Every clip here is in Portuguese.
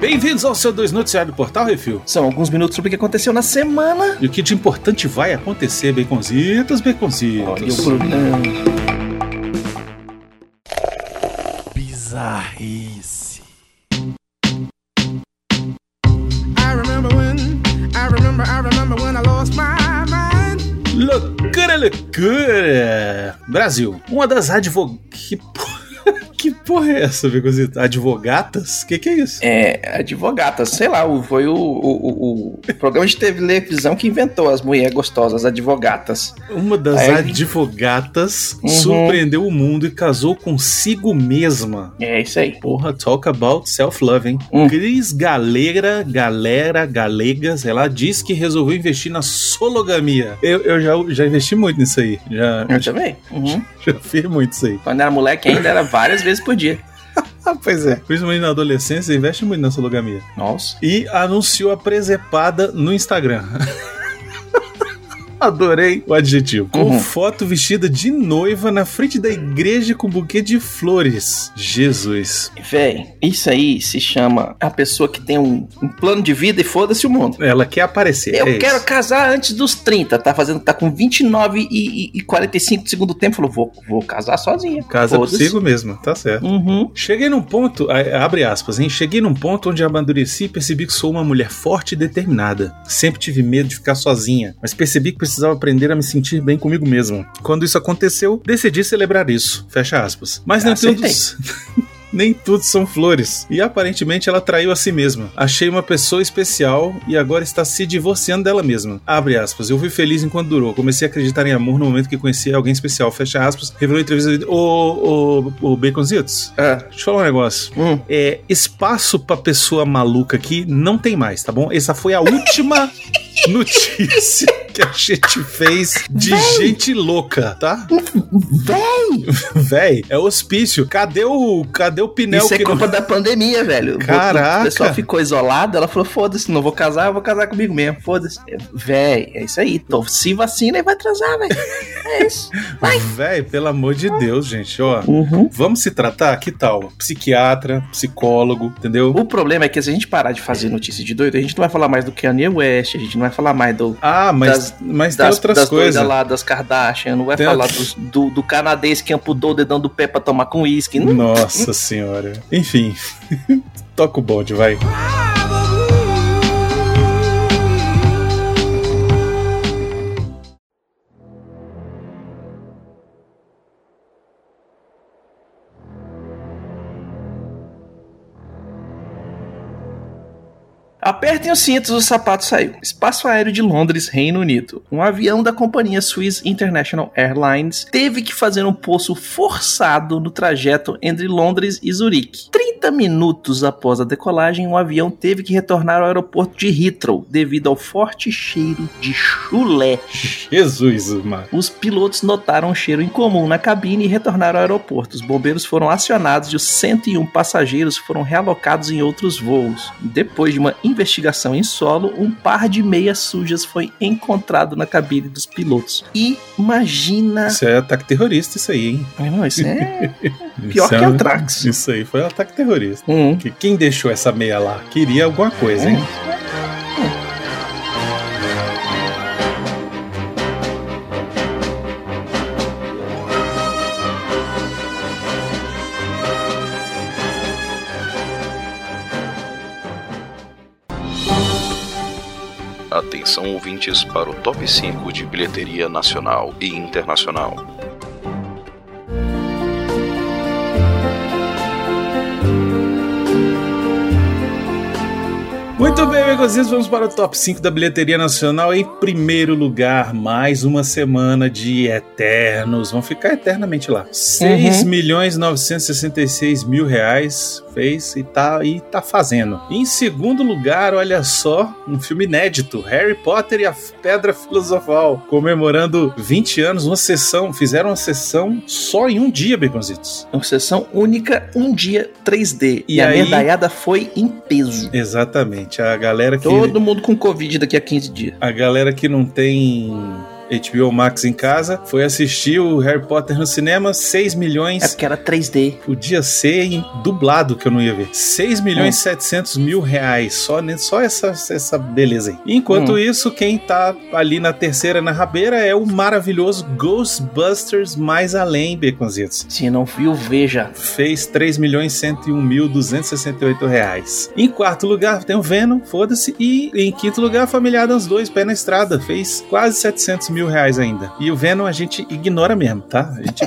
Bem-vindos ao seu dois noticiário do Portal Refil. São alguns minutos sobre o que aconteceu na semana. E o que de importante vai acontecer, baconzitos, baconzitos. Olha o programa. Bizarrice. I remember when, I remember, I remember when I lost my mind. Loucura, loucura! Brasil, uma das advogadas. Que porra... que porra é essa, Baconzito? Advogatas? Que que é isso? É, advogata, sei lá, o- foi o, o, o- o programa de televisão que inventou as mulheres gostosas, advogatas. Uma das Aí- advogatas Uhum. surpreendeu o mundo e casou consigo mesma. É isso aí. Porra, talk about self-love, hein? Hum. Cris Galera, galera, galegas, ela diz que resolveu investir na sologamia. Eu, eu já, já investi muito nisso aí. Já, Eu também. Uhum. já fiz muito isso aí. Quando era moleque ainda era várias vezes por dia. Pois é. Principalmente na adolescência, investe muito na sologamia. Nossa. E anunciou a presepada no Instagram. Adorei o adjetivo. Com Uhum. foto vestida de noiva na frente da igreja com buquê de flores. Jesus. Véi, isso aí se chama a pessoa que tem um, um plano de vida e foda-se o mundo. Ela quer aparecer. Eu é quero isso. casar antes dos 30, tá fazendo, tá com 29 e, e, e 45 do segundo tempo, falou, vou, vou casar sozinha. Casa consigo mesmo, tá certo. Uhum. Cheguei num ponto, abre aspas, hein? Cheguei num ponto onde amadureci e percebi que sou uma mulher forte e determinada. Sempre tive medo de ficar sozinha, mas percebi que precisava aprender a me sentir bem comigo mesma. Quando isso aconteceu, decidi celebrar isso. Fecha aspas. Mas nem tudo. Acertei. Nem tudo são flores. E aparentemente ela traiu a si mesma. Achei uma pessoa especial e agora está se divorciando dela mesma. Abre aspas. Eu fui feliz enquanto durou. Comecei a acreditar em amor no momento que conheci alguém especial. Fecha aspas. Revelou entrevista. Ô, ô, ô, Baconzitos, Ah, deixa eu falar um negócio. hum. É, espaço pra pessoa maluca aqui não tem mais, tá bom? Essa foi a última notícia que a gente fez de gente louca, tá? Véi, Véi, é hospício. Cadê o, cadê o Pinel isso é que não- culpa da pandemia, velho. Caraca. O pessoal ficou isolado, ela falou, foda-se, não vou casar, eu vou casar comigo mesmo, foda-se. É, Véi, é isso aí, então se vacina e vai transar, velho. É isso. Vai. Véi, pelo amor de Deus, gente, ó. Uhum. Vamos se tratar? Que tal? Psiquiatra, psicólogo, entendeu? O problema é que se a gente parar de fazer notícia de doido, a gente não vai falar mais do Kanye West, a gente não vai falar mais do, Ah, mas, das- mas tem das, outras das coisas. lá, das Kardashian, não vai Tem falar do, do canadense que ampudou o dedão do pé pra tomar com uísque. Não- Nossa senhora. Enfim, toca o bonde, vai. Apertem os cintos, o sapato saiu. Espaço Aéreo de Londres, Reino Unido. Um avião da companhia Swiss International Airlines teve que fazer um pouso forçado no trajeto entre Londres e Zurique. 30 minutos após a decolagem, o avião teve que retornar ao aeroporto de Heathrow devido ao forte cheiro de chulé. Jesus, mano. Os pilotos notaram um cheiro incomum na cabine e retornaram ao aeroporto. Os bombeiros foram acionados e os 101 passageiros foram realocados em outros voos. Depois de uma investigação em solo, um par de meias sujas foi encontrado na cabine dos pilotos. Imagina. Isso é ataque terrorista, isso aí, hein? Não, isso é pior Isso que é- o Trax. Isso aí foi um ataque terrorista. Hum. Que quem deixou essa meia lá queria alguma coisa, hein? Atenção ouvintes para o top 5 de bilheteria nacional e internacional. Muito bem, amigos, vamos para o top 5 da bilheteria nacional. Em primeiro lugar, mais uma semana de Eternos. Vão ficar eternamente lá. 6 milhões 966 mil reais fez e tá, e tá fazendo. Em segundo lugar, olha só, um filme inédito: Harry Potter e a Pedra Filosofal, comemorando 20 anos, uma sessão. Fizeram uma sessão só em um dia, Baconzitos. Uma sessão única, um dia 3D. E, E a aí- medalhada foi em peso. Exatamente. A galera que. Todo mundo com Covid daqui a 15 dias. A galera que não tem HBO Max em casa, foi assistir o Harry Potter no cinema, 6 milhões. É porque era 3D. Podia ser em dublado que eu não ia ver. 6 milhões e Hum. 700 mil reais. Só, ne- só essa, essa beleza aí. Enquanto Hum. isso, quem tá ali na terceira na rabeira é o maravilhoso Ghostbusters Mais Além, Baconzitos. Se não viu, veja. Fez 3 milhões 101 mil 268 reais. Em quarto lugar tem o Venom, foda-se. E em quinto lugar, Família Adams 2, Pé na Estrada. Fez quase 700 mil reais ainda. E o Venom a gente ignora mesmo, tá? A gente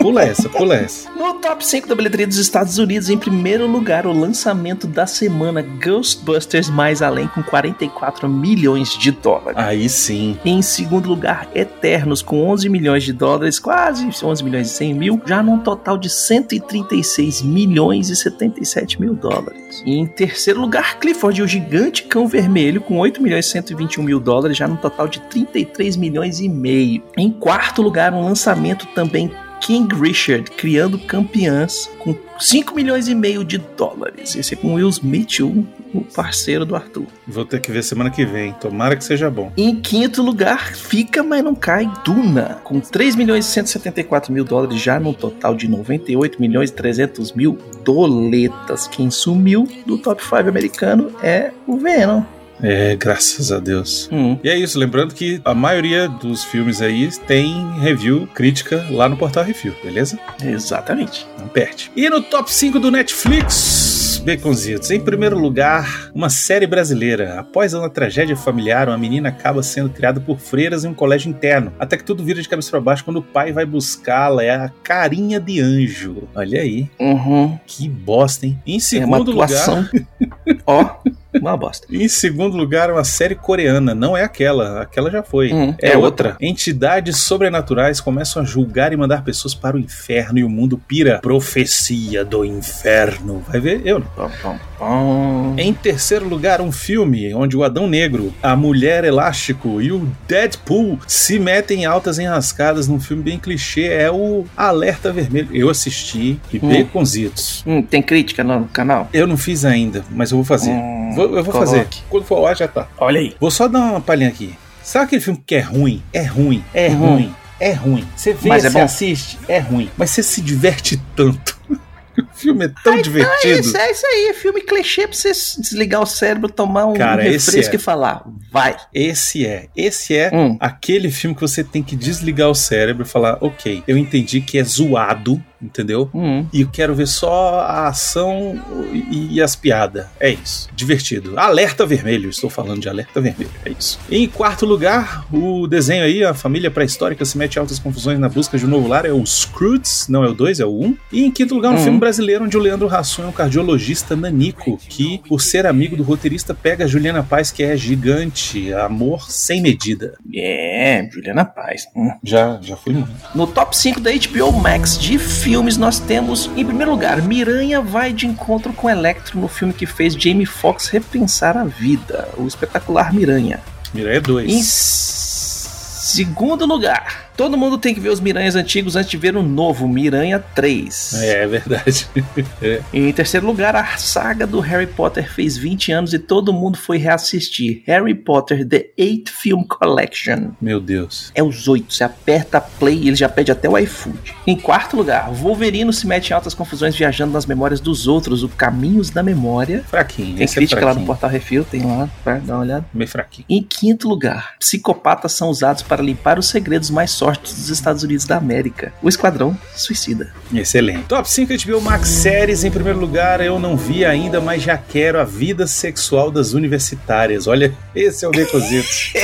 pula essa, pula essa. No top 5 da bilheteria dos Estados Unidos, em primeiro lugar, o lançamento da semana Ghostbusters Mais Além, com 44 milhões de dólares. Aí sim. Em segundo lugar, Eternos, com 11 milhões de dólares, quase 11 milhões e 100 mil, já num total de 136 milhões e 77 mil dólares. E em terceiro lugar, Clifford, o gigante cão vermelho, com 8 milhões e 121 mil dólares, já num total de 33 milhões e meio. Em quarto lugar, um lançamento também King Richard, criando campeãs, com 5 milhões e meio de dólares. Esse é com Will Smith, o o parceiro do Arthur. Vou ter que ver semana que vem. Tomara que seja bom. Em quinto lugar, fica, mas não cai, Duna, com 3 milhões e 174 mil dólares, já num total de 98 milhões e 300 mil doletas. Quem sumiu do top 5 americano é o Venom. É, graças a Deus. Hum. E é isso, lembrando que a maioria dos filmes aí tem review, crítica lá no portal Review, beleza? Exatamente. Não perde. E no top 5 do Netflix, Baconzitos, em primeiro lugar, uma série brasileira. Após uma tragédia familiar, uma menina acaba sendo criada por freiras em um colégio interno, até que tudo vira de cabeça para baixo quando o pai vai buscá-la. É a carinha de anjo. Olha aí, Uhum. que bosta, hein? Em É uma segundo lugar. Ó, uma bosta. Em segundo lugar, uma série coreana. Não é aquela, aquela já foi. Hum, é, é outra. Entidades sobrenaturais começam a julgar e mandar pessoas para o inferno e o mundo pira. Profecia do inferno. Vai ver? Eu não. Pom, pom, pom. Em terceiro lugar, um filme onde o Adão Negro, a Mulher Elástico e o Deadpool se metem altas enrascadas num filme bem clichê. É o Alerta Vermelho. Eu assisti e Hum. baconzitos. Hum, tem crítica no canal? Eu não fiz ainda, mas eu vou fazer. Hum, Vou- eu vou coloque. fazer. Quando for lá, já tá. Olha aí. Vou só dar uma palhinha aqui. Sabe aquele filme que é ruim? É ruim. É Uhum. ruim. É ruim. Você vê, Mas é você bom. assiste, é ruim. Mas você se diverte tanto. o filme é tão É divertido. isso, é isso aí, é filme clichê pra você desligar o cérebro, tomar um Cara, refresco é. e falar, vai. Esse é. Esse é Hum. aquele filme que você tem que desligar o cérebro e falar, ok, eu entendi que é zoado, entendeu? Hum. E eu quero ver só a ação e, e as piadas. É isso. Divertido. Alerta Vermelho. Estou falando de Alerta Vermelho. É isso. Em quarto lugar, o desenho aí, a família pré-histórica se mete em altas confusões na busca de um novo lar. É o Scrooge. Não é o 2, é o 1. Um. E em quinto lugar, um Uhum. filme brasileiro onde o Leandro Hassum é um cardiologista nanico que, por ser amigo do roteirista, pega a Juliana Paz, que é gigante. Amor sem medida. É, Juliana Paz. Hum. Já, já fui muito. No top 5 da HBO Max de filmes, nós temos, em primeiro lugar, Miranha vai de encontro com Electro no filme que fez Jamie Foxx repensar a vida, o espetacular Miranha. Miranha 2. Em segundo lugar, todo mundo tem que ver os Miranhas antigos antes de ver o novo, Miranha 3. É, é verdade. Em terceiro lugar, a saga do Harry Potter fez 20 anos e todo mundo foi reassistir. Harry Potter The Eight Film Collection. Meu Deus. É os oito. Você aperta play e ele já pede até o iFood. Em quarto lugar, Wolverino se mete em altas confusões viajando nas memórias dos outros, o Caminhos da Memória. Fraquinho. Tem esse crítica é lá no. Portal Refil, tem lá, pra dar uma olhada. Meio fraquinho. Em quinto lugar, psicopatas são usados para limpar os segredos mais dos Estados Unidos da América. O Esquadrão Suicida. Excelente. Top 5 HBO Max séries. Em primeiro lugar, eu não vi ainda, mas já quero a vida sexual das universitárias. Olha, esse é o Becositos.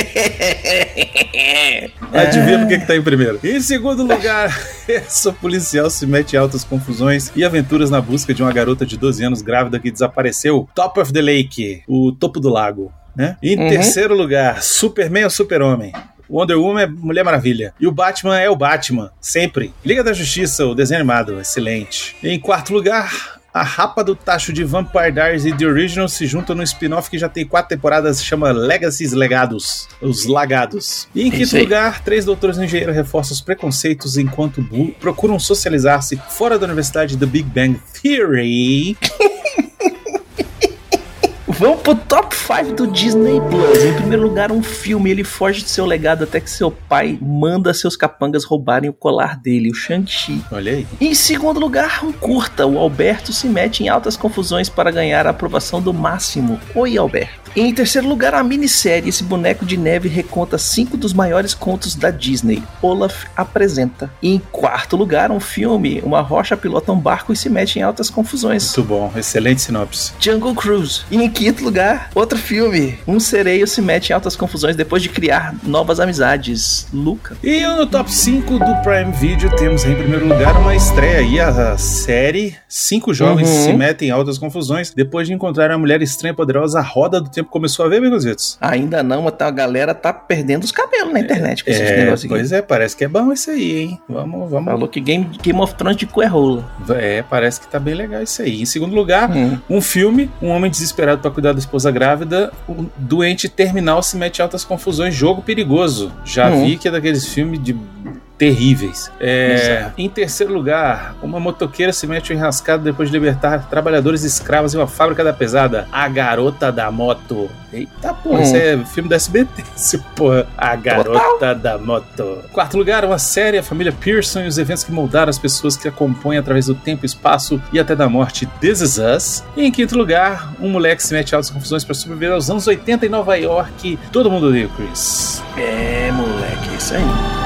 Adivinha por que, que tá em primeiro. Em segundo lugar, essa policial se mete em altas confusões e aventuras na busca de uma garota de 12 anos grávida que desapareceu. Top of the Lake, o topo do lago. Né? Em Uhum. terceiro lugar, Superman ou Super-Homem? Wonder Woman é Mulher Maravilha. E o Batman é o Batman, sempre. Liga da Justiça, o desenho animado, excelente. Em quarto lugar, a rapa do tacho de Vampire Diaries e The Original se juntam no spin-off que já tem quatro temporadas, se chama Legacies Legados, os Lagados. E em Isso quinto lugar, três doutores engenheiros reforçam os preconceitos enquanto bu- procuram socializar-se fora da Universidade The Big Bang Theory. Vamos pro top 5 do Disney Plus. Em primeiro lugar, um filme. Ele foge de seu legado até que seu pai manda seus capangas roubarem o colar dele, o Shang-Chi. Olha aí. Em segundo lugar, um curta. O Alberto se mete em altas confusões para ganhar a aprovação do máximo. Oi, Alberto. Em terceiro lugar, a minissérie Esse Boneco de Neve reconta cinco dos maiores contos da Disney. Olaf apresenta. E em quarto lugar, um filme. Uma rocha pilota um barco e se mete em altas confusões. Muito bom. Excelente sinopse. Jungle Cruise. E em quinto lugar, outro filme. Um sereio se mete em altas confusões depois de criar novas amizades. Luca. E no top 5 do Prime Video temos em primeiro lugar uma estreia aí, a série Cinco Jovens Uhum. se metem em altas confusões depois de encontrar a mulher estranha e poderosa, a roda do tempo começou a ver, Begozitos? Ainda não, mas tá- a galera tá perdendo os cabelos na internet com esses É, negócios aqui. pois é, parece que é bom isso aí, hein? Vamos, vamos. Falou que Game, Game of Thrones de cu é rola. É, parece que tá bem legal isso aí. Em segundo lugar, Hum. um filme, um homem desesperado para cuidar da esposa grávida, um doente terminal se mete em altas confusões, jogo perigoso. Já Hum. vi que é daqueles filmes de terríveis. É, em terceiro lugar, uma motoqueira se mete em enrascado depois de libertar trabalhadores escravos em uma fábrica da pesada. A garota da moto. Eita porra, Hum. isso é filme da SBT, esse porra. A garota da moto. Quarto lugar, uma série, a família Pearson e os eventos que moldaram as pessoas que a compõem através do tempo, espaço e até da morte. This Is Us. E em quinto lugar, um moleque se mete em altas confusões para sobreviver aos anos 80 em Nova York. Todo mundo odeia o Chris. É, moleque, isso aí.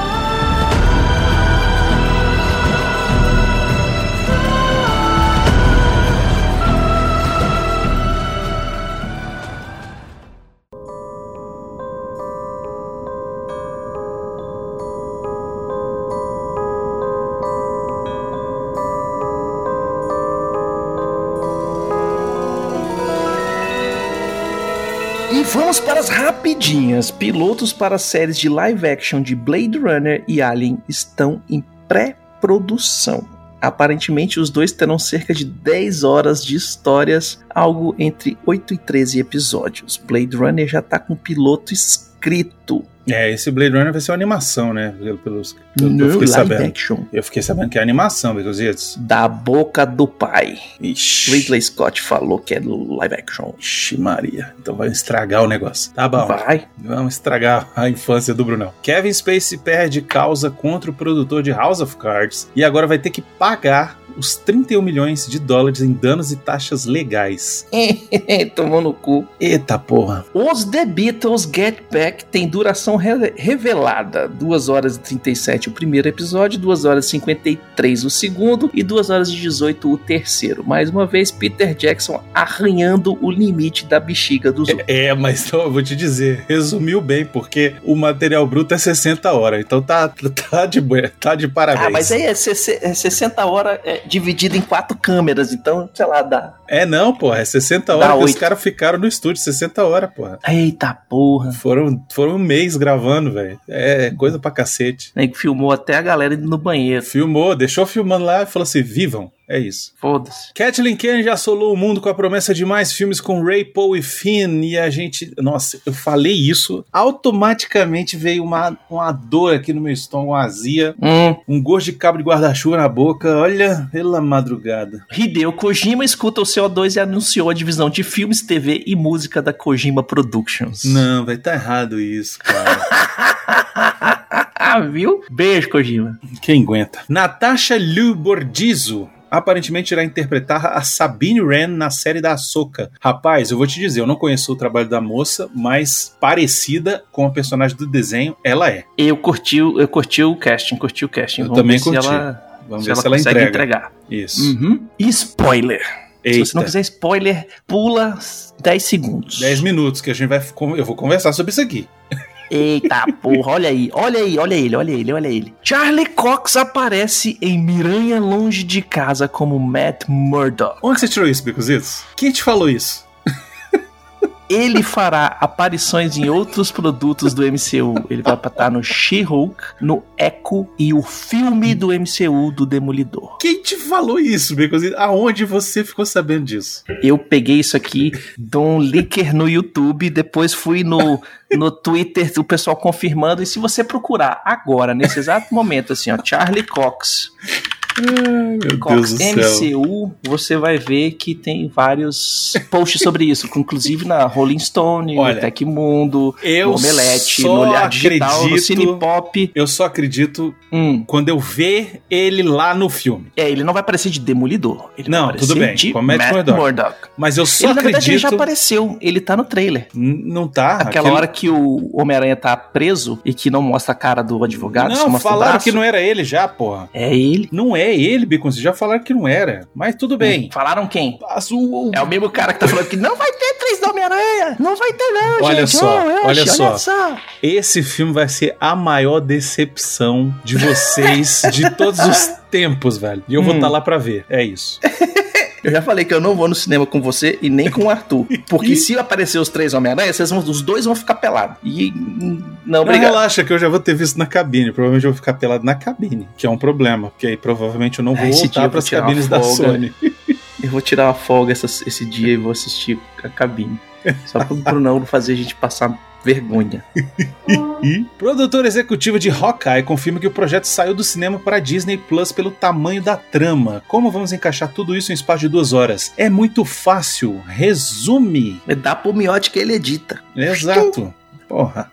E vamos para as rapidinhas. Pilotos para as séries de live action de Blade Runner e Alien estão em pré-produção. Aparentemente, os dois terão cerca de 10 horas de histórias, algo entre 8 e 13 episódios. Blade Runner já tá com o piloto escrito. É, esse Blade Runner vai ser uma animação, né? Pelo- Pelos, pelo que eu fiquei sabendo. action. Eu fiquei sabendo que é animação, Begozitos. Da boca do pai. Ixi. Ridley Scott falou que é live action. Ixi, Maria. Então vai estragar o negócio. Tá bom. Vai. Vamos estragar a infância do Brunão. Kevin Spacey perde causa contra o produtor de House of Cards e agora vai ter que pagar os 31 milhões de dólares em danos e taxas legais. Tomou no cu. Eita porra. Os The Beatles Get Back tem duração re- revelada: 2 horas e 37 o primeiro episódio, 2 horas e 53 o segundo e 2 horas e 18 o terceiro. Mais uma vez, Peter Jackson arranhando o limite da bexiga dos outros. É, mas então, eu vou te dizer, resumiu bem, porque o material bruto é 60 horas, então tá, tá, de, tá de parabéns. Ah, mas aí é, é 60 horas é, dividido em quatro câmeras, então, sei lá, dá. É não, porra, é 60 Dá horas que os caras ficaram no estúdio, 60 horas, porra. Eita porra. Foram, foram um mês gravando, velho. É coisa pra cacete. Aí que filmou até a galera indo no banheiro. Filmou, deixou filmando lá e falou assim: vivam. É isso. Foda-se. Kathleen Kennedy assolou o mundo com a promessa de mais filmes com Ray, Paul e Finn. E a gente. Nossa, eu falei isso. Automaticamente veio uma, uma dor aqui no meu estômago, uma azia. Hum. Um gosto de cabo de guarda-chuva na boca. Olha, pela madrugada. Hideo Kojima escuta o CO2 e anunciou a divisão de filmes, TV e música da Kojima Productions. Não, vai tá errado isso, cara. Viu? Beijo, Kojima. Quem aguenta? Natasha Liu Bordizzo aparentemente irá interpretar a Sabine Wren na série da Ahsoka. Rapaz, eu vou te dizer, eu não conheço o trabalho da moça, mas parecida com a personagem do desenho, ela é. Eu curti, o- eu curti o casting, curti o casting. Eu Vamos também ver curti. Se ela, Vamos se ver ela se ela consegue entrega. entregar. Isso. Uhum. E spoiler. Se você não Eita. quiser spoiler, pula 10 segundos. 10 minutos que a gente vai. Eu vou conversar sobre isso aqui. Eita porra, olha aí, olha aí, olha ele, olha ele, olha ele. Charlie Cox aparece em Miranha Longe de Casa como Matt Murdock. Onde você tirou isso, Bicuzitos? Quem te falou isso? Ele fará aparições em outros produtos do MCU. Ele vai estar no She-Hulk, no Echo e o filme do MCU do Demolidor. Quem te falou isso, Bicuzitos? Aonde você ficou sabendo disso? Eu peguei isso aqui de um leaker no YouTube, depois fui no, no Twitter do pessoal confirmando. E se você procurar agora, nesse exato momento, assim, ó, Charlie Cox, Meu Cox, Deus do céu. MCU, você vai ver que tem vários posts sobre isso, inclusive na Rolling Stone, Olha, no Tecmundo, Eu no Omelete, no Olhar Digital, no acredito- Cinepop. Eu só acredito Hum. quando eu ver ele lá no filme. É, ele não vai aparecer de Demolidor. Não, tudo bem, de com Matt Murdock. Murdock. Mas eu só Ele, na verdade, ele acredito. já apareceu. Ele tá no trailer. N- Não tá. Aquela Aquele- hora que o Homem-Aranha tá preso e que não mostra a cara do advogado, Não, falaram que não era ele já, porra. É ele. Não é ele, Bacon. Já falaram que não era. Mas tudo bem. Falaram quem? Azul. É o mesmo cara que tá falando que não vai ter três do Homem-Aranha. Não vai ter não, Olha gente. só, Ash, olha só. só. Esse filme vai ser a maior decepção de vocês de todos os tempos, velho. E eu vou Hum. estar lá pra ver. É isso. Eu já falei que eu não vou no cinema com você e nem com o Arthur. Porque se aparecer os três Homem-Aranha, vocês vão, os dois vão ficar pelados. E. hum, Não, Não, obrigado. relaxa que eu já vou ter visto na cabine. Provavelmente eu vou ficar pelado na cabine, que é um problema. Porque aí provavelmente eu não vou esse dia voltar tirar uma cabines da. Sony. Eu vou tirar uma folga essa- esse dia e vou assistir a cabine. Só pro Brunão não fazer a gente passar vergonha. Produtor executivo de Hawkeye confirma que o projeto saiu do cinema para Disney Plus pelo tamanho da trama. Como vamos encaixar tudo isso em espaço de duas horas? É muito fácil. Resume. Dá pro miote que ele edita. Exato. Porra.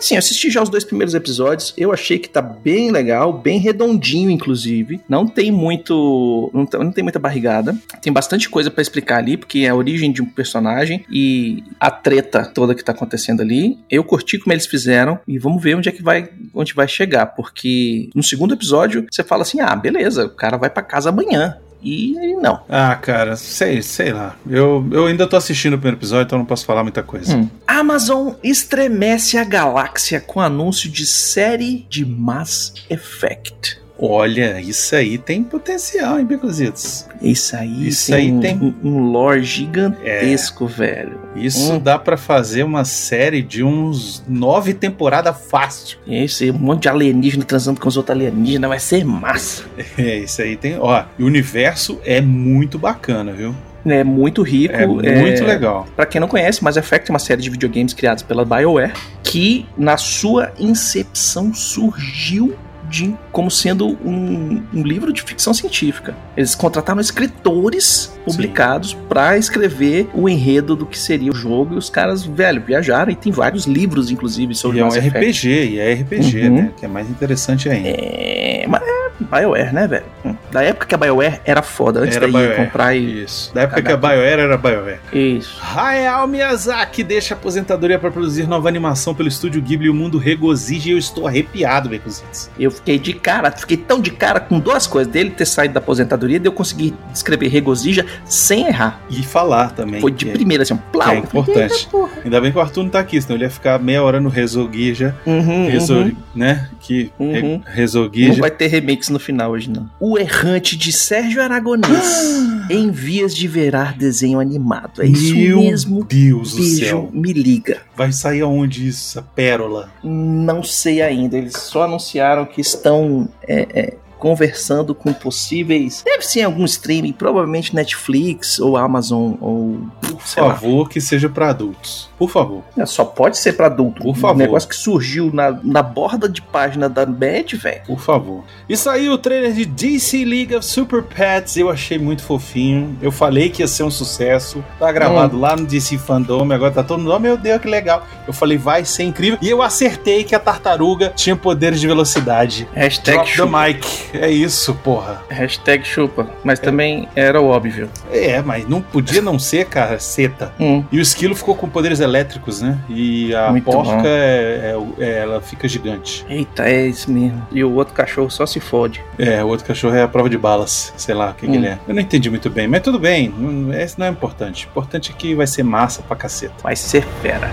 Sim, assisti já os dois primeiros episódios. Eu achei que tá bem legal, bem redondinho, inclusive. Não tem muito. Não, tá- não tem muita barrigada. Tem bastante coisa pra explicar ali, porque é a origem de um personagem e a treta toda que tá acontecendo ali. Eu curti como eles fizeram e vamos ver onde é que vai, onde vai chegar. Porque no segundo episódio você fala assim: ah, beleza, o cara vai pra casa amanhã. E não. Ah, cara, sei, sei lá. Eu, eu ainda tô assistindo o primeiro episódio, então não posso falar muita coisa. Hum. Amazon estremece a galáxia com anúncio de série de Mass Effect. Olha, isso aí tem potencial, hein, Becozitos? Isso aí Isso tem, aí um, tem- um, lore gigantesco, velho. Isso Hum. dá pra fazer uma série de uns nove temporadas fácil. Esse um monte de alienígena transando com os outros alienígenas vai ser massa. É, isso aí tem. Ó, o universo é muito bacana, viu? É muito rico. É muito legal. Pra quem não conhece, Mass Effect é uma série de videogames criados pela BioWare que, na sua incepção, surgiu de, como sendo um, um livro de ficção científica. Eles contrataram escritores publicados pra escrever o enredo do que seria o jogo e os caras, velho, viajaram e tem vários livros, inclusive, sobre E é um Mass Effect. RPG, e é RPG, Uhum. né? Que é mais interessante ainda. É, mas é BioWare, né, velho? Hum. Da época que a BioWare era foda, antes Era daí BioWare. comprar e... Isso. Da época que a BioWare era BioWare. Isso. Hayao Miyazaki deixa a aposentadoria para produzir nova animação pelo estúdio Ghibli e o mundo regozija e eu estou arrepiado, Becozitos. Eu fiquei de cara, fiquei tão de cara com duas coisas, dele ter saído da aposentadoria, de eu conseguir escrever regozija sem errar. E falar também. Foi de é- primeira, assim, um plau. que é importante. Ainda bem que o Arthur não tá aqui, senão ele ia ficar meia hora no Rezoguija. Uhum, Rezo, uhum. né? Que Uhum. re- Não vai ter remix no final hoje, não. O Errante de Sérgio Aragonês em vias de virar desenho animado. É isso Meu mesmo. Deus do Beijo, céu. me liga. Vai sair aonde isso? Essa pérola. Não sei ainda. Eles só anunciaram que estão é, é, conversando com possíveis. Deve ser em algum streaming, provavelmente Netflix ou Amazon ou. Por sei lá. favor, que seja para adultos. Por favor. É, Só pode ser pra adulto. Por favor. Um negócio que surgiu na, na borda de página da Bad, velho. Por favor. E saiu o trailer de DC League of Super Pets. Eu achei muito fofinho. Eu falei que ia ser um sucesso. Tá gravado Hum. lá no DC Fandom. Agora tá todo mundo. Oh, meu Deus, que legal. Eu falei, vai ser incrível. E eu acertei que a tartaruga tinha poderes de velocidade. Hashtag Drop the mic. É isso, porra. Hashtag chupa. Mas também era o óbvio. É, mas não podia não ser, cara, seta. Hum. E o esquilo ficou com poderes elétricos, né? E a Muito porca, é- é- é- ela fica gigante. Eita, é isso mesmo. E o outro cachorro só se fode. É, o outro cachorro é a prova de balas. Sei lá o que, que Hum. ele é. Eu não entendi muito bem, mas tudo bem. não- Esse não é importante. O importante é que vai ser massa pra caceta. Vai ser fera.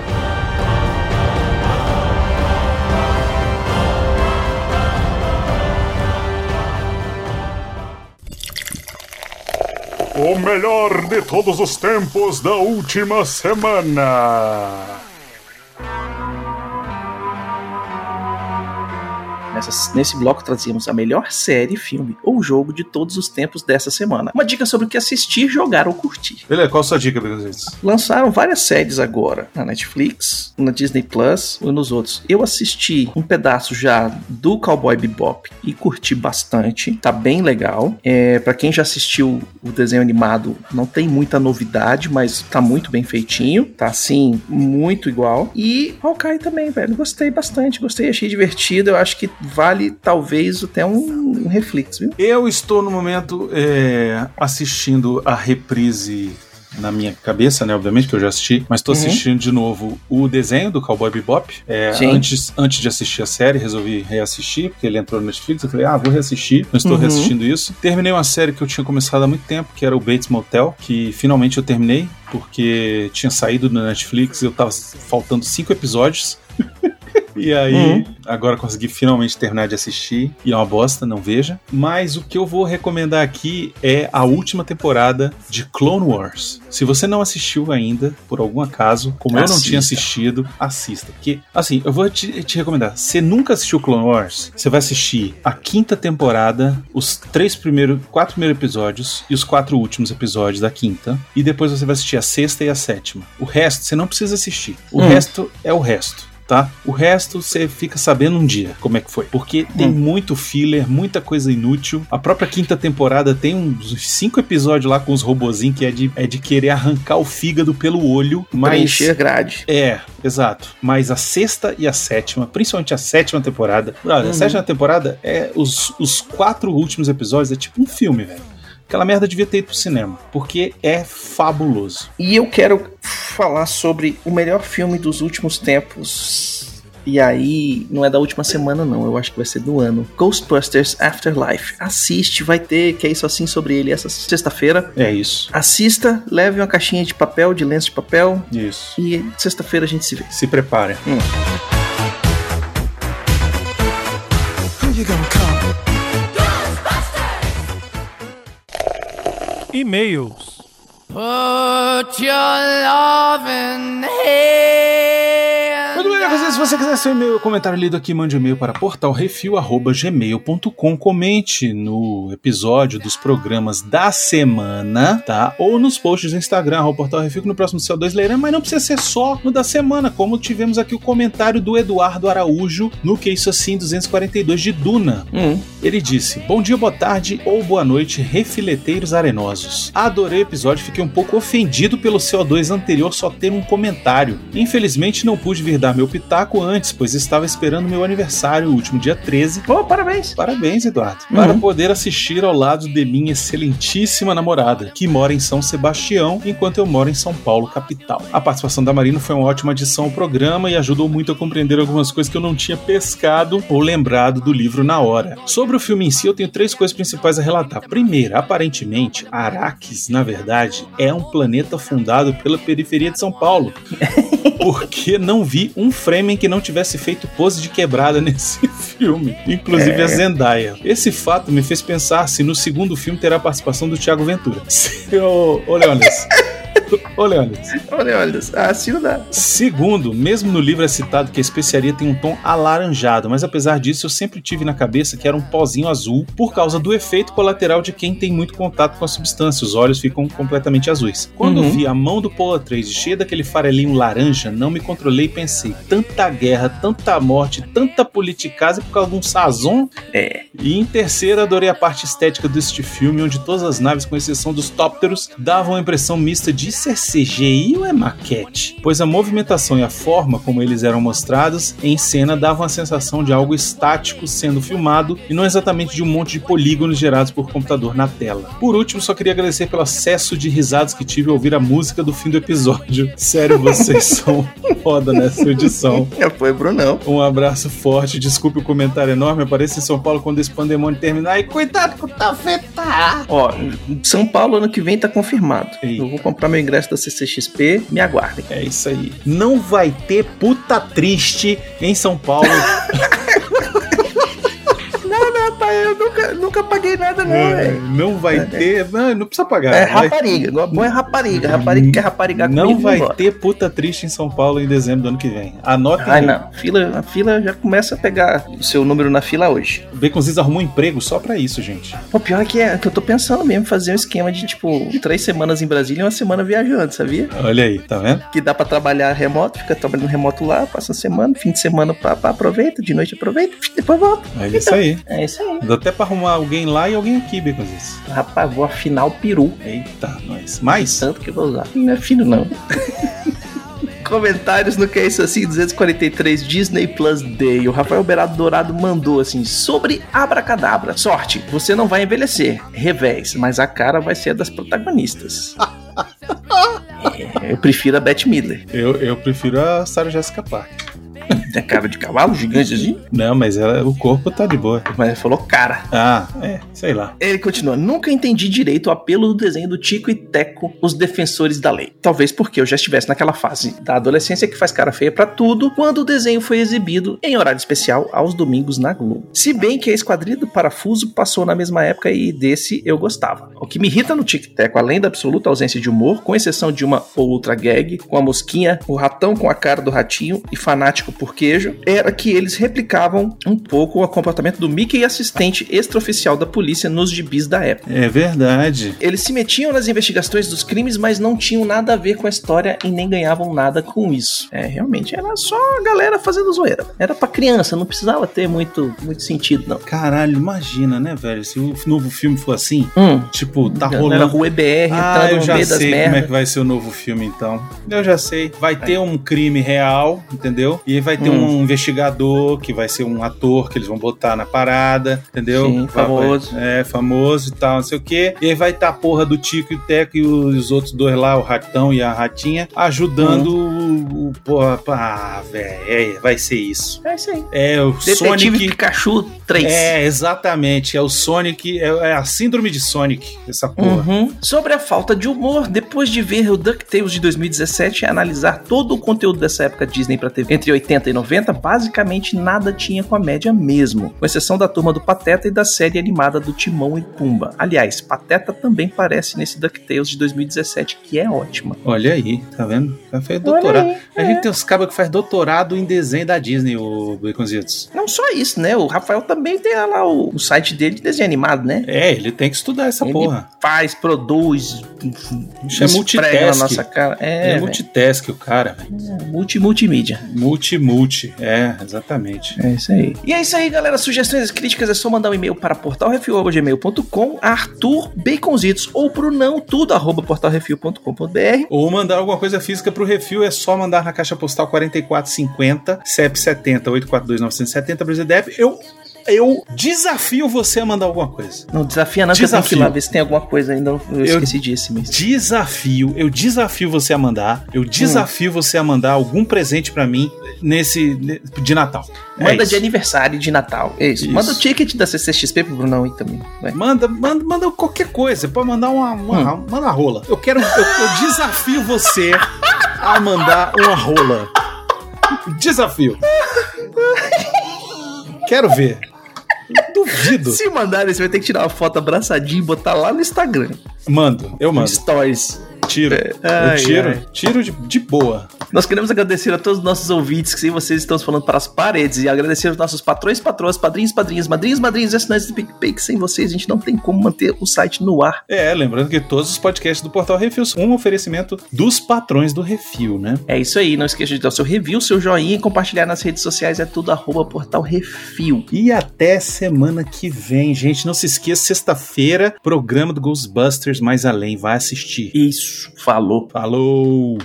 O melhor de todos os tempos da última semana. Nessa, nesse bloco trazíamos a melhor série, filme ou jogo de todos os tempos dessa semana. Uma dica sobre o que assistir, jogar ou curtir. Beleza, qual a sua dica, Begonzitos? Lançaram várias séries agora na Netflix, na Disney Plus e nos outros. Eu assisti um pedaço já do Cowboy Bebop e curti bastante. Tá bem legal. É, para quem já assistiu o desenho animado, não tem muita novidade, mas tá muito bem feitinho. Tá assim, muito igual. E Hawkeye também, velho. Gostei bastante, gostei, achei divertido. Eu acho que vale talvez até um, um reflexo, viu? Eu estou no momento é, assistindo a reprise na minha cabeça, né? Obviamente que eu já assisti, mas tô Uhum. assistindo de novo o desenho do Cowboy Bebop. É, antes, antes de assistir a série, resolvi reassistir, porque ele entrou no Netflix. Eu falei, ah, vou reassistir. Não estou Uhum. reassistindo isso. Terminei uma série que eu tinha começado há muito tempo, que era o Bates Motel, que finalmente eu terminei, porque tinha saído do Netflix e eu tava faltando cinco episódios. E aí, Uhum. agora consegui finalmente terminar de assistir. E é uma bosta, não veja. Mas o que eu vou recomendar aqui é a última temporada de Clone Wars. Se você não assistiu ainda, por algum acaso, como eu não Assista. tinha assistido, assista. Porque, assim, eu vou te, te recomendar. Se nunca assistiu Clone Wars, você vai assistir a quinta temporada, os três primeiros, quatro primeiros episódios e os quatro últimos episódios da quinta. E depois você vai assistir a sexta e a sétima. O resto você não precisa assistir. O Hum. resto é o resto tá? O resto você fica sabendo um dia como é que foi. Porque tem Hum. muito filler, muita coisa inútil. A própria quinta temporada tem uns cinco episódios lá com os robozinhos que é de, é de querer arrancar o fígado pelo olho. Mas. Preencher grade. É, exato. Mas a sexta e a sétima, principalmente a sétima temporada. Brother, Uhum. A sétima temporada é os, os quatro últimos episódios, é tipo um filme, velho. Aquela merda devia ter ido pro cinema, porque é fabuloso. E eu quero falar sobre o melhor filme dos últimos tempos. E aí, não é da última semana, não. Eu acho que vai ser do ano. Ghostbusters Afterlife. Assiste, vai ter, que é isso assim sobre ele essa sexta-feira. É isso. Assista, leve uma caixinha de papel, de lenço de papel. Isso. E sexta-feira a gente se vê. Se prepare. Who you gonna call? E-mails. Put your loving hand. Se você quiser seu e-mail comentário lido aqui, mande um e-mail para portalrefil.gmail.com. Comente no episódio dos programas da semana, tá? Ou nos posts do Instagram, arroba Portal Refil, que no próximo CO2 leremos, mas não precisa ser só no da semana, como tivemos aqui o comentário do Eduardo Araújo no Que Isso Assim 242 de Duna. Hum, Ele disse: Bom dia, boa tarde ou boa noite, refileteiros arenosos. Adorei o episódio, fiquei um pouco ofendido pelo CO2 anterior só ter um comentário. Infelizmente não pude vir dar meu pitaco antes, pois estava esperando meu aniversário, o último dia 13. Pô, parabéns. Parabéns, Eduardo. Uhum. Para poder assistir ao lado de minha excelentíssima namorada, que mora em São Sebastião, enquanto eu moro em São Paulo, capital. A participação da Marina foi uma ótima adição ao programa e ajudou muito a compreender algumas coisas que eu não tinha pescado ou lembrado do livro na hora. Sobre o filme em si, eu tenho três coisas principais a relatar. Primeira, aparentemente, Arrakis, na verdade, é um planeta fundado pela periferia de São Paulo. Porque não vi um frame que não tivesse feito pose de quebrada nesse filme, inclusive É. a Zendaya. Esse fato me fez pensar se no segundo filme terá a participação do Thiago Ventura. Ô, ô Leonis. Ô olha, assim não dá. Segundo, mesmo no livro é citado que a especiaria tem um tom alaranjado, mas apesar disso eu sempre tive na cabeça que era um pozinho azul por causa do efeito colateral de quem tem muito contato com a substância, os olhos ficam completamente azuis. Quando eu Uhum. vi a mão do Paul Atreides cheia daquele farelinho laranja, não me controlei e pensei, tanta guerra, tanta morte, tanta politicagem por causa de um sazon? É. E em terceiro, adorei a parte estética deste filme, onde todas as naves, com exceção dos tópteros, davam a impressão mista de ser CGI ou é maquete? Pois a movimentação e a forma como eles eram mostrados em cena davam a sensação de algo estático sendo filmado e não exatamente de um monte de polígonos gerados por computador na tela. Por último, só queria agradecer pelo acesso de risadas que tive ao ouvir a música do fim do episódio. Sério, vocês são foda nessa edição. Já foi, Brunão. Um abraço forte, desculpe o comentário enorme. Apareça em São Paulo quando esse pandemônio terminar. E cuidado com o tafetá! Ó, São Paulo ano que vem tá confirmado. Eu vou comprar meu ingresso da CCXP, me aguardem. É isso aí. Não vai ter puta triste em São Paulo. Pai, eu nunca, nunca, paguei nada, não, É, não vai ter. Não, não precisa pagar. É vai- rapariga. Igual bom é rapariga. Rapariga quer raparigar não comigo. vai ter puta triste em São Paulo em dezembro do ano que vem. Anotem Ai, aí. não. Fila, a fila já começa a pegar o seu número na fila hoje. Baconzitos arrumou um emprego só pra isso, gente. O pior é que, é que eu tô pensando mesmo em fazer um esquema de, tipo, três semanas em Brasília e uma semana viajando, sabia? Olha aí, tá vendo? Que dá pra trabalhar remoto, fica trabalhando remoto lá, passa a semana, fim de semana pra aproveita, de noite aproveita, depois volta. É isso aí. É isso aí. Dá até pra arrumar alguém lá e alguém aqui, Baconzitos. Rapaz, vou afinar o peru. Eita, nós. Mais? Tanto que eu vou usar. Não é filho, não. Comentários no que é isso assim, 243 Disney Plus Day. O Rafael Berado Dourado mandou assim: sobre Abracadabra. Sorte, você não vai envelhecer. Revés, mas a cara vai ser a das protagonistas. É, eu prefiro a Beth Midler. Eu, eu prefiro a Sarah Jessica Parker. É cara de cavalo, gigante assim. Não, mas ela, o corpo tá de boa. Mas ele falou cara. Ah, é, sei lá. Ele continua: Nunca entendi direito o apelo do desenho do Tico e Teco, os defensores da lei. Talvez porque eu já estivesse naquela fase da adolescência que faz cara feia pra tudo, quando o desenho foi exibido em horário especial aos domingos na Globo. Se bem que a Esquadrilha do Parafuso passou na mesma época e desse eu gostava. O que me irrita no Tico e Teco, além da absoluta ausência de humor, com exceção de uma ou outra gag, com a mosquinha, o ratão com a cara do ratinho e fanático por queijo, era que eles replicavam um pouco o comportamento do Mickey assistente extraoficial da polícia nos gibis da época. É verdade. Eles se metiam nas investigações dos crimes, mas não tinham nada a ver com a história e nem ganhavam nada com isso. É, realmente era só a galera fazendo zoeira. Era pra criança, não precisava ter muito, muito sentido, não. Caralho, imagina, né, velho? Se o novo filme for assim, Hum, tipo, tá galera rolando. rua EBR Ah, eu já sei como é que vai ser o novo filme, então. Eu já sei. Vai ter um crime real, entendeu? E vai ter Hum. um investigador, que vai ser um ator que eles vão botar na parada, entendeu? Sim, Vai- famoso. vai- é, famoso e tal, não sei o quê. E aí vai estar a porra do Tico e o Teco e os outros dois lá, o Ratão e a Ratinha, ajudando Hum. o, o. Porra, ah, velho, é, vai ser isso. É isso aí. É, o Detetive Sonic. Pikachu 3. É, exatamente. É o Sonic. É, é a síndrome de Sonic, essa porra. Uhum. Sobre a falta de humor, depois de ver o DuckTales de 2017 e analisar todo o conteúdo dessa época Disney pra TV entre 80 e 90, basicamente nada tinha com a média mesmo, com exceção da turma do Pateta e da série animada do Timão e Pumba. Aliás, Pateta também parece nesse DuckTales de 2017, que é ótima. Olha aí, tá vendo? Já fez Olha doutorado. aí, A gente tem uns cabos que faz doutorado em desenho da Disney, o Baconzitos. Não só isso, né? O Rafael também tem lá o, o site dele de desenho animado, né? É, ele tem que estudar essa Ele porra. faz, produz, Isso é multitask. na nossa cara. É, É, é multitask o cara, velho. multi multimídia. É, exatamente. É isso aí. E é isso aí, galera. Sugestões e críticas é só mandar um e-mail para portalrefil.gmail.com, Arthur Baconzitos ou pro não tudo, arroba portalrefil.com.br. Ou mandar alguma coisa física pro refil, é só mandar na caixa postal 4450, CEP 70 842 970 Brasil Eu, eu desafio você a mandar alguma coisa. Não desafia não, que eu tenho que ir Desafio. lá ver se tem alguma coisa ainda. Eu, Eu- esqueci disso mês. Desafio, eu desafio você a mandar, eu desafio você a mandar algum presente pra mim nesse ne- de Natal. É Manda isso. de aniversário de Natal. É isso. Isso. Manda o ticket da CCXP pro Brunão aí também. Vai. Manda, manda, manda qualquer coisa, pode mandar uma, uma Hum. manda uma rola. Eu quero, eu, eu desafio você a mandar uma rola. Desafio. Quero ver. Duvido. Se mandar, você vai ter que tirar uma foto abraçadinha e botar lá no Instagram. Mando, eu mando. Stories. Tiro. Ai, eu tiro. ai. Tiro de, de boa. Nós queremos agradecer a todos os nossos ouvintes que sem vocês estamos falando para as paredes e agradecer aos nossos patrões, patroas, padrinhos, padrinhas, madrinhos, madrinhos e assinantes do PicPay que sem vocês a gente não tem como manter o site no ar. É, lembrando que todos os podcasts do Portal Refil são um oferecimento dos patrões do Refil, né? É isso aí, não esqueça de dar o seu review, seu joinha e compartilhar nas redes sociais, é tudo arroba portal refil. E até semana que vem, gente. Não se esqueça, sexta-feira, programa do Ghostbusters Mais Além. Vai assistir. Isso, falou. Falou!